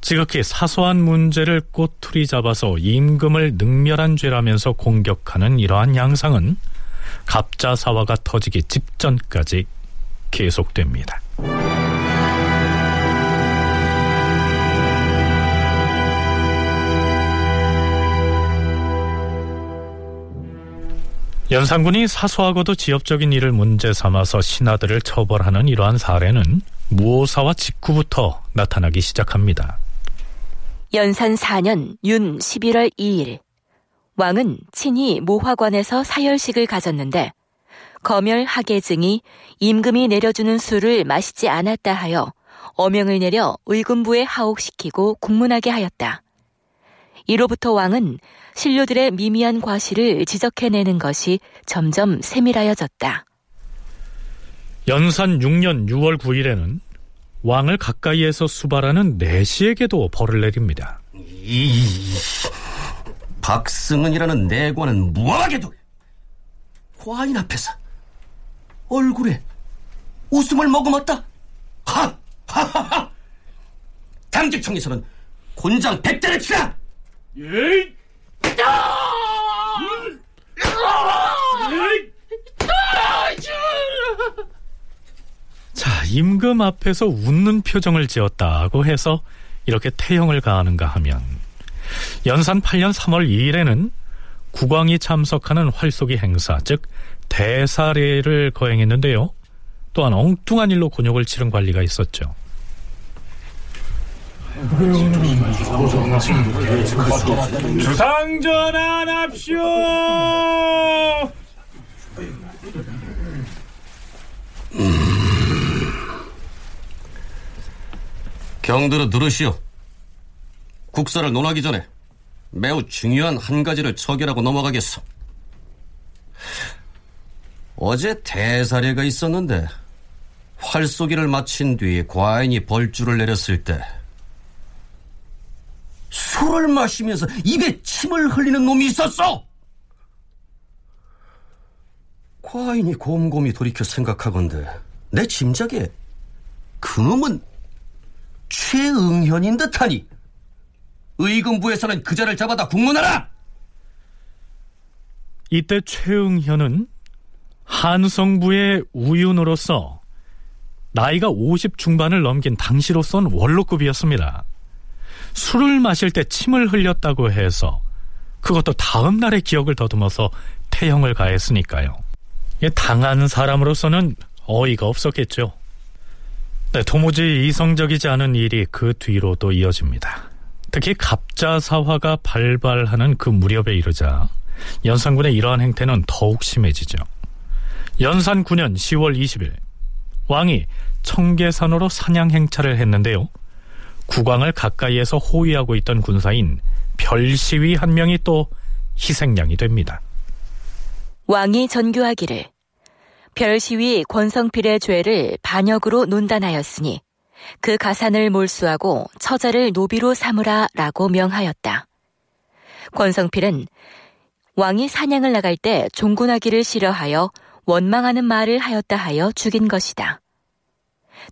B: 지극히 사소한 문제를 꼬투리 잡아서 임금을 능멸한 죄라면서 공격하는 이러한 양상은 갑자사화가 터지기 직전까지 계속됩니다. 연산군이 사소하고도 지엽적인 일을 문제 삼아서 신하들을 처벌하는 이러한 사례는 무오사와 직후부터 나타나기 시작합니다.
A: 연산 4년 윤 11월 2일 왕은 친히 모화관에서 사열식을 가졌는데 검열 하계증이 임금이 내려주는 술을 마시지 않았다 하여 어명을 내려 의금부에 하옥시키고 국문하게 하였다. 이로부터 왕은 신료들의 미미한 과실을 지적해내는 것이 점점 세밀하여졌다.
B: 연산 6년 6월 9일에는 왕을 가까이에서 수발하는 내시에게도 벌을 내립니다.
D: 이 박승은이라는 내관은 무하게도 과인 앞에서 얼굴에 웃음을 머금었다. 하! 하하하! 당직청에서는 곤장 백대를 치라!
J: 예!
B: 자, 임금 앞에서 웃는 표정을 지었다고 해서 이렇게 태형을 가하는가 하면 연산 8년 3월 2일에는 국왕이 참석하는 활쏘기 행사, 즉 대사례를 거행했는데요. 또한 엉뚱한 일로 곤욕을 치른 관리가 있었죠.
F: 주상 전환합시오.
D: 경들어 들으시오. 국사를 논하기 전에 매우 중요한 한 가지를 처결하고 넘어가겠소. 어제 대사례가 있었는데 활쏘기를 마친 뒤 과인이 벌주를 내렸을 때 술을 마시면서 입에 침을 흘리는 놈이 있었어. 과인이 곰곰이 돌이켜 생각하건대 내 짐작에 그놈은 최응현인 듯하니 의금부에서는 그 자를 잡아다 국문하라.
B: 이때 최응현은 한성부의 우윤으로서 나이가 50 중반을 넘긴 당시로선 원로급이었습니다. 술을 마실 때 침을 흘렸다고 해서 그것도 다음 날의 기억을 더듬어서 태형을 가했으니까요. 당한 사람으로서는 어이가 없었겠죠. 네, 도무지 이성적이지 않은 일이 그 뒤로도 이어집니다. 특히 갑자사화가 발발하는 그 무렵에 이르자 연산군의 이러한 행태는 더욱 심해지죠. 연산 9년 10월 20일 왕이 청계산으로 사냥 행차를 했는데요. 국왕을 가까이에서 호위하고 있던 군사인 별시위 한 명이 또 희생양이 됩니다.
A: 왕이 전교하기를 별시위 권성필의 죄를 반역으로 논단하였으니 그 가산을 몰수하고 처자를 노비로 삼으라라고 명하였다. 권성필은 왕이 사냥을 나갈 때 종군하기를 싫어하여 원망하는 말을 하였다 하여 죽인 것이다.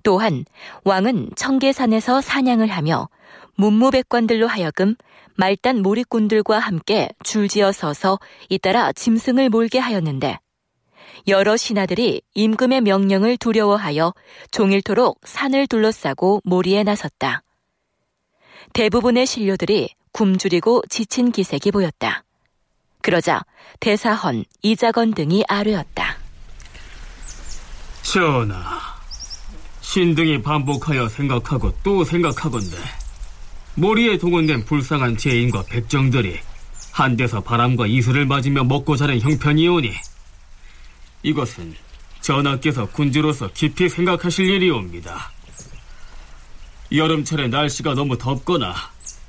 A: 또한 왕은 청계산에서 사냥을 하며 문무백관들로 하여금 말단 몰입꾼들과 함께 줄지어 서서 잇따라 짐승을 몰게 하였는데 여러 신하들이 임금의 명령을 두려워하여 종일토록 산을 둘러싸고 몰이에 나섰다. 대부분의 신료들이 굶주리고 지친 기색이 보였다. 그러자 대사헌, 이자건 등이 아뢰었다.
L: 전하, 신등이 반복하여 생각하고 또 생각하건대 모리에 동원된 불쌍한 죄인과 백정들이 한데서 바람과 이슬을 맞으며 먹고 자는 형편이오니 이것은 전하께서 군주로서 깊이 생각하실 일이옵니다. 여름철에 날씨가 너무 덥거나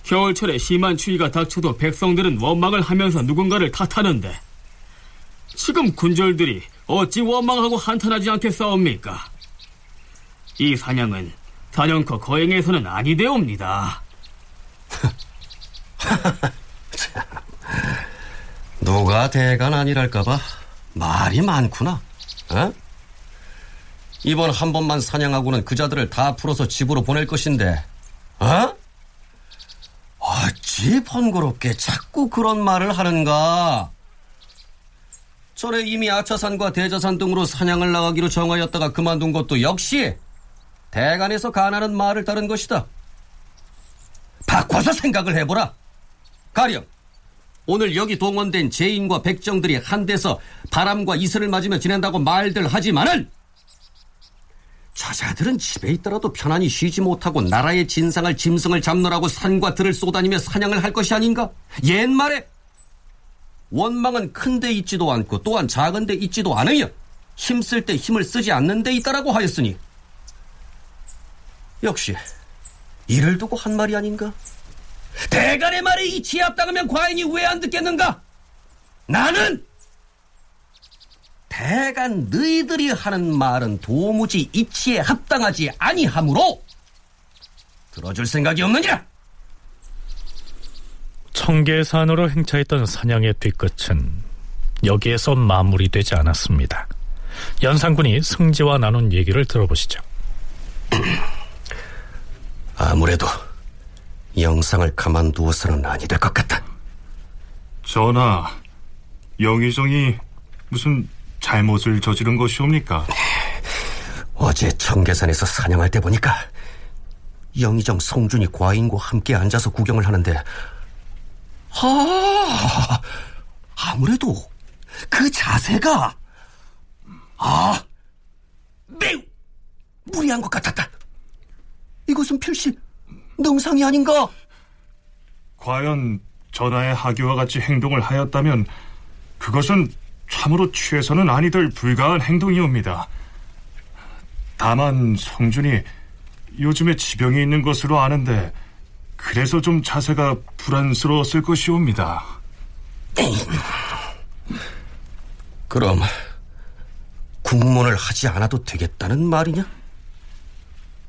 L: 겨울철에 심한 추위가 닥쳐도 백성들은 원망을 하면서 누군가를 탓하는데 지금 군졸들이 어찌 원망하고 한탄하지 않겠사옵니까? 이 사냥은 단연코 거행에서는 아니되옵니다.
D: 누가 대간 아니랄까봐 말이 많구나. 어? 이번 한 번만 사냥하고는 그자들을 다 풀어서 집으로 보낼 것인데, 어? 어찌 번거롭게 자꾸 그런 말을 하는가? 전에 이미 아차산과 대자산 등으로 사냥을 나가기로 정하였다가 그만둔 것도 역시 대간에서 가나는 말을 따른 것이다. 바꿔서 생각을 해보라. 가령 오늘 여기 동원된 제인과 백정들이 한 데서 바람과 이슬을 맞으며 지낸다고 말들 하지만은 저자들은 집에 있더라도 편안히 쉬지 못하고 나라의 진상을 짐승을 잡느라고 산과 들을 쏘다니며 사냥을 할 것이 아닌가? 옛말에 원망은 큰 데 있지도 않고 또한 작은 데 있지도 않으며 힘쓸 때 힘을 쓰지 않는 데 있다라고 하였으니 역시 이를 두고 한 말이 아닌가? 대간의 말에 이치에 합당하면 과인이 왜 안 듣겠는가? 나는 대간 너희들이 하는 말은 도무지 이치에 합당하지 아니하므로 들어줄 생각이 없느니라.
B: 청계산으로 행차했던 사냥의 뒤끝은 여기에서 마무리되지 않았습니다. 연산군이 승지와 나눈 얘기를 들어보시죠.
D: 아무래도 영상을 가만두어서는 아니 될 것 같다.
F: 전하, 영의정이 무슨 잘못을 저지른 것이옵니까?
D: 어제 청계산에서 사냥할 때 보니까 영의정 성준이 과인과 함께 앉아서 구경을 하는데 아 아무래도 그 자세가 아 매우 무리한 것 같았다. 이것은 필시 능상이 아닌가?
F: 과연 전하의 하기와 같이 행동을 하였다면 그것은 참으로 취해서는 아니 될 불가한 행동이옵니다. 다만 성준이 요즘에 지병이 있는 것으로 아는데 그래서 좀 자세가 불안스러웠을 것이옵니다.
D: 그럼 국문을 하지 않아도 되겠다는 말이냐?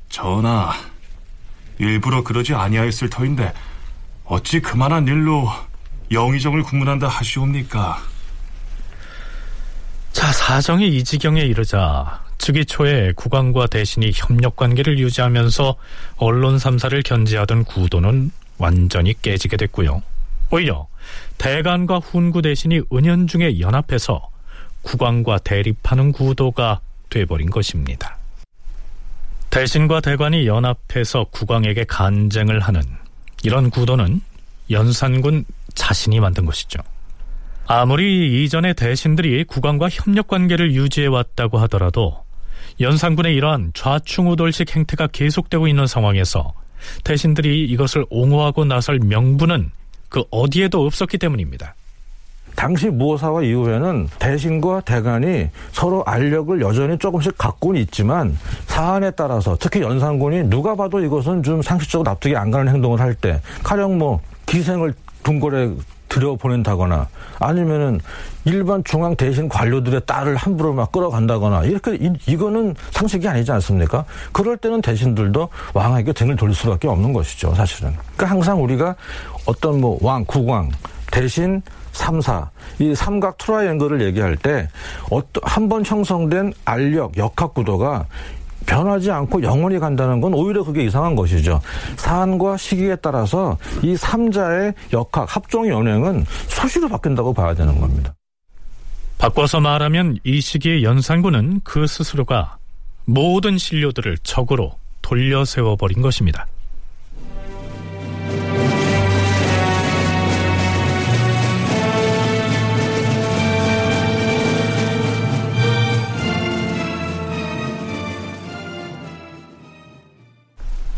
F: 전하, 일부러 그러지 아니하였을 터인데 어찌 그만한 일로 영의정을 국문한다 하시옵니까?
B: 자, 사정이 이 지경에 이르자 즉위 초에 국왕과 대신이 협력 관계를 유지하면서 언론 3사를 견제하던 구도는 완전히 깨지게 됐고요. 오히려 대간과 훈구 대신이 은연중에 연합해서 국왕과 대립하는 구도가 돼버린 것입니다. 대신과 대관이 연합해서 국왕에게 간쟁을 하는 이런 구도는 연산군 자신이 만든 것이죠. 아무리 이전의 대신들이 국왕과 협력 관계를 유지해 왔다고 하더라도 연산군의 이러한 좌충우돌식 행태가 계속되고 있는 상황에서 대신들이 이것을 옹호하고 나설 명분은 그 어디에도 없었기 때문입니다.
G: 당시 무호사와 이후에는 대신과 대간이 서로 알력을 여전히 조금씩 갖고는 있지만 사안에 따라서 특히 연산군이 누가 봐도 이것은 좀 상식적으로 납득이 안 가는 행동을 할 때 가령 뭐 기생을 궁궐에 들여보낸다거나 아니면은 일반 중앙 대신 관료들의 딸을 함부로 막 끌어간다거나 이렇게 이, 이거는 상식이 아니지 않습니까? 그럴 때는 대신들도 왕에게 등을 돌릴 수밖에 없는 것이죠, 사실은. 그러니까 항상 우리가 어떤 뭐 왕, 국왕, 대신, 삼사, 이 삼각 트라이앵글을 얘기할 때 어떤 한 번 형성된 알력, 역학 구도가 변하지 않고 영원히 간다는 건 오히려 그게 이상한 것이죠. 사안과 시기에 따라서 이 삼자의 역학, 합종의 연행은 수시로 바뀐다고 봐야 되는 겁니다.
B: 바꿔서 말하면 이 시기의 연산군은 그 스스로가 모든 신료들을 적으로 돌려 세워버린 것입니다.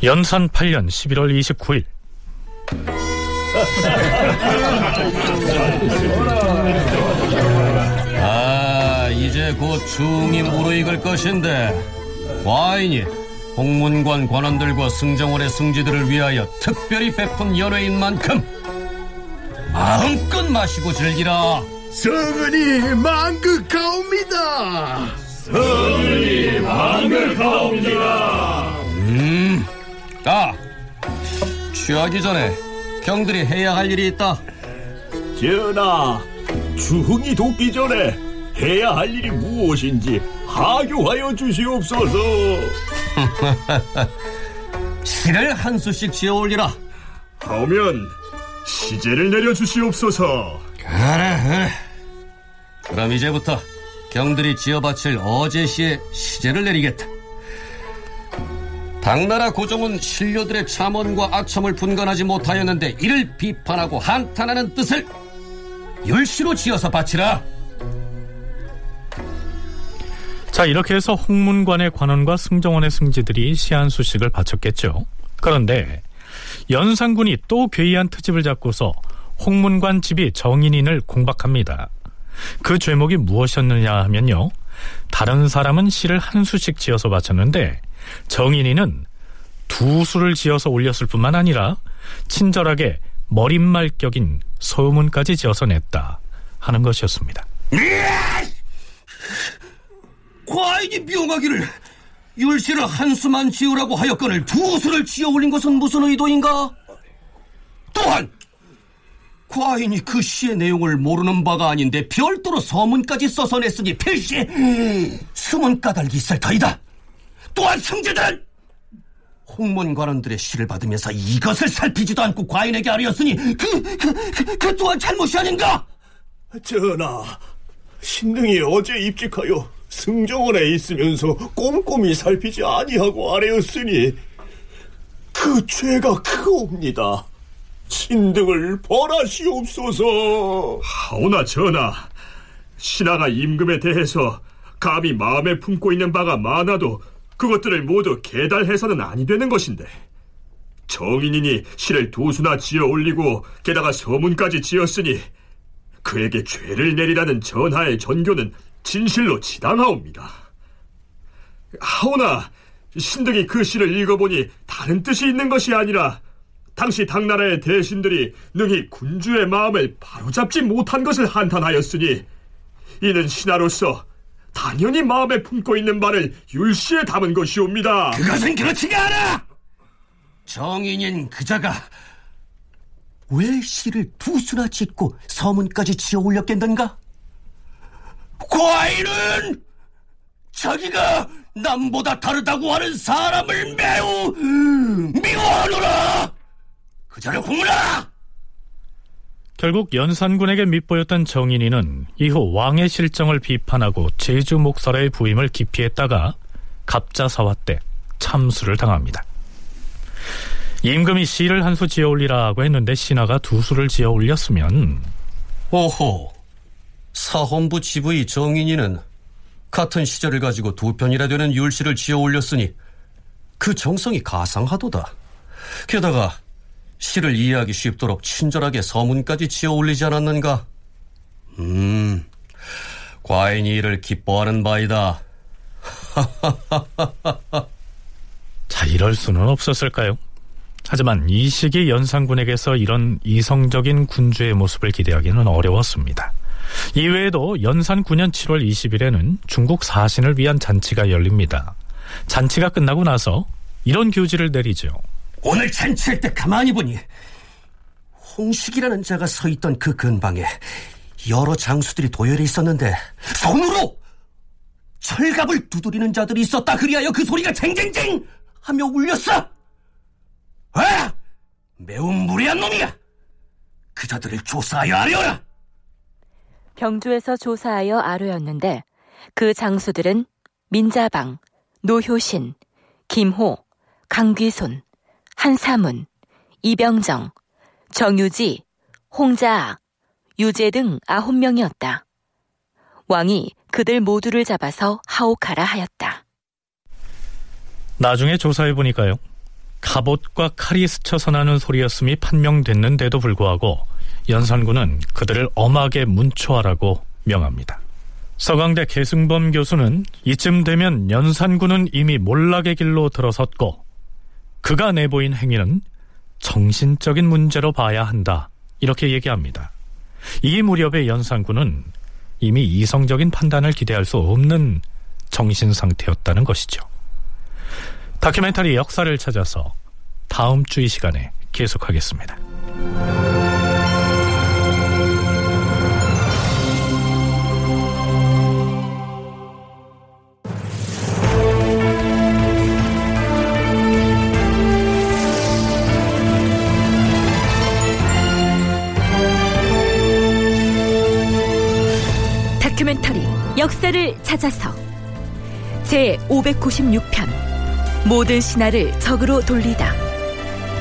B: 연산 8년 11월 29일
D: 아, 이제 곧 중이 무르익을 것인데 과인이 홍문관 관원들과 승정원의 승지들을 위하여 특별히 베푼 연회인 만큼 마음껏 마시고 즐기라.
J: 성은이 만극하옵니다.
K: 성은이 만극하옵니다.
D: 음, 아, 취하기 전에 경들이 해야 할 일이 있다.
K: 전하, 주흥이 돕기 전에 해야 할 일이 무엇인지 하교하여 주시옵소서.
D: 시를 한 수씩 지어 올리라.
K: 하면 시제를 내려 주시옵소서.
D: 그래, 그래. 그럼 이제부터 경들이 지어 바칠 어제 시의 시제를 내리겠다. 당나라 고종은 신료들의 참언과 악첨을 분간하지 못하였는데 이를 비판하고 한탄하는 뜻을 율시로 지어서 바치라.
B: 자, 이렇게 해서 홍문관의 관원과 승정원의 승지들이 시한수식을 바쳤겠죠. 그런데 연산군이 또 괴이한 트집을 잡고서 홍문관 집이 정인인을 공박합니다. 그 죄목이 무엇이었느냐 하면요. 다른 사람은 시를 한 수씩 지어서 바쳤는데 정인이는 두 수를 지어서 올렸을 뿐만 아니라 친절하게 머릿말격인 소문까지 지어서 냈다 하는 것이었습니다.
D: 과인이 미용하기를 율시를 한 수만 지으라고 하였거늘 두 수를 지어 올린 것은 무슨 의도인가? 또한 과인이 그 시의 내용을 모르는 바가 아닌데 별도로 서문까지 써서 냈으니 필시 수문 까닭이 있을 터이다. 또한 승제들은 홍문관원들의 시를 받으면서 이것을 살피지도 않고 과인에게 아뢰었으니 그, 그, 그, 그 또한 잘못이 아닌가?
C: 전하, 신등이 어제 입직하여 승정원에 있으면서 꼼꼼히 살피지 아니하고 아래였으니 그 죄가 크옵니다. 신등을 벌하시옵소서.
K: 하오나 전하, 신하가 임금에 대해서 감히 마음에 품고 있는 바가 많아도 그것들을 모두 계달해서는 아니 되는 것인데 정인이니 시를 두 수나 지어 올리고 게다가 서문까지 지었으니 그에게 죄를 내리라는 전하의 전교는 진실로 지당하옵니다. 하오나 신등이 그 시를 읽어보니 다른 뜻이 있는 것이 아니라 당시 당나라의 대신들이 능히 군주의 마음을 바로잡지 못한 것을 한탄하였으니 이는 신하로서 당연히 마음에 품고 있는 바를 율시에 담은 것이옵니다.
D: 그것은 그렇지가 않아! 정인인 그자가 왜 시를 두 수나 짓고 서문까지 지어 올렸겠는가? 과인은 자기가 남보다 다르다고 하는 사람을 매우 미워하노라! 그자를 공문하라!
B: 결국 연산군에게 밑보였던 정인이는 이후 왕의 실정을 비판하고 제주 목설의 부임을 기피했다가 갑자사화 때 참수를 당합니다. 임금이 시를 한 수 지어 올리라고 했는데 신하가 두 수를 지어 올렸으면
D: 오호 사헌부 지부의 정인이는 같은 시절을 가지고 두 편이라 되는 율시를 지어 올렸으니 그 정성이 가상하도다. 게다가 시를 이해하기 쉽도록 친절하게 서문까지 지어 올리지 않았는가? 음, 과인이 이를 기뻐하는 바이다.
B: 자, 이럴 수는 없었을까요? 하지만 이 시기 연산군에게서 이런 이성적인 군주의 모습을 기대하기는 어려웠습니다. 이외에도 연산 9년 7월 20일에는 중국 사신을 위한 잔치가 열립니다. 잔치가 끝나고 나서 이런 교지를 내리죠.
D: 오늘 잔치할 때 가만히 보니 홍식이라는 자가 서 있던 그 근방에 여러 장수들이 도열해 있었는데 손으로 철갑을 두드리는 자들이 있었다 그리하여 그 소리가 쟁쟁쟁 하며 울렸어 아! 매우 무례한 놈이야 그 자들을 조사하여 아뢰어라
A: 병주에서 조사하여 아뢰었는데 그 장수들은 민자방, 노효신, 김호, 강귀손, 한사문, 이병정, 정유지, 홍자악, 유재 등 아홉 명이었다. 왕이 그들 모두를 잡아서 하옥하라 하였다.
B: 나중에 조사해 보니까요. 갑옷과 칼이 스쳐서 나는 소리였음이 판명됐는데도 불구하고 연산군은 그들을 엄하게 문초하라고 명합니다. 서강대 계승범 교수는 이쯤 되면 연산군은 이미 몰락의 길로 들어섰고 그가 내보인 행위는 정신적인 문제로 봐야 한다. 이렇게 얘기합니다. 이 무렵의 연산군은 이미 이성적인 판단을 기대할 수 없는 정신 상태였다는 것이죠. 다큐멘터리 역사를 찾아서 다음 주 이 시간에 계속하겠습니다.
M: 역사를 찾아서 제 596편 모든 신하를 적으로 돌리다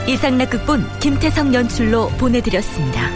M: 이상락 극본 김태성 연출로 보내드렸습니다.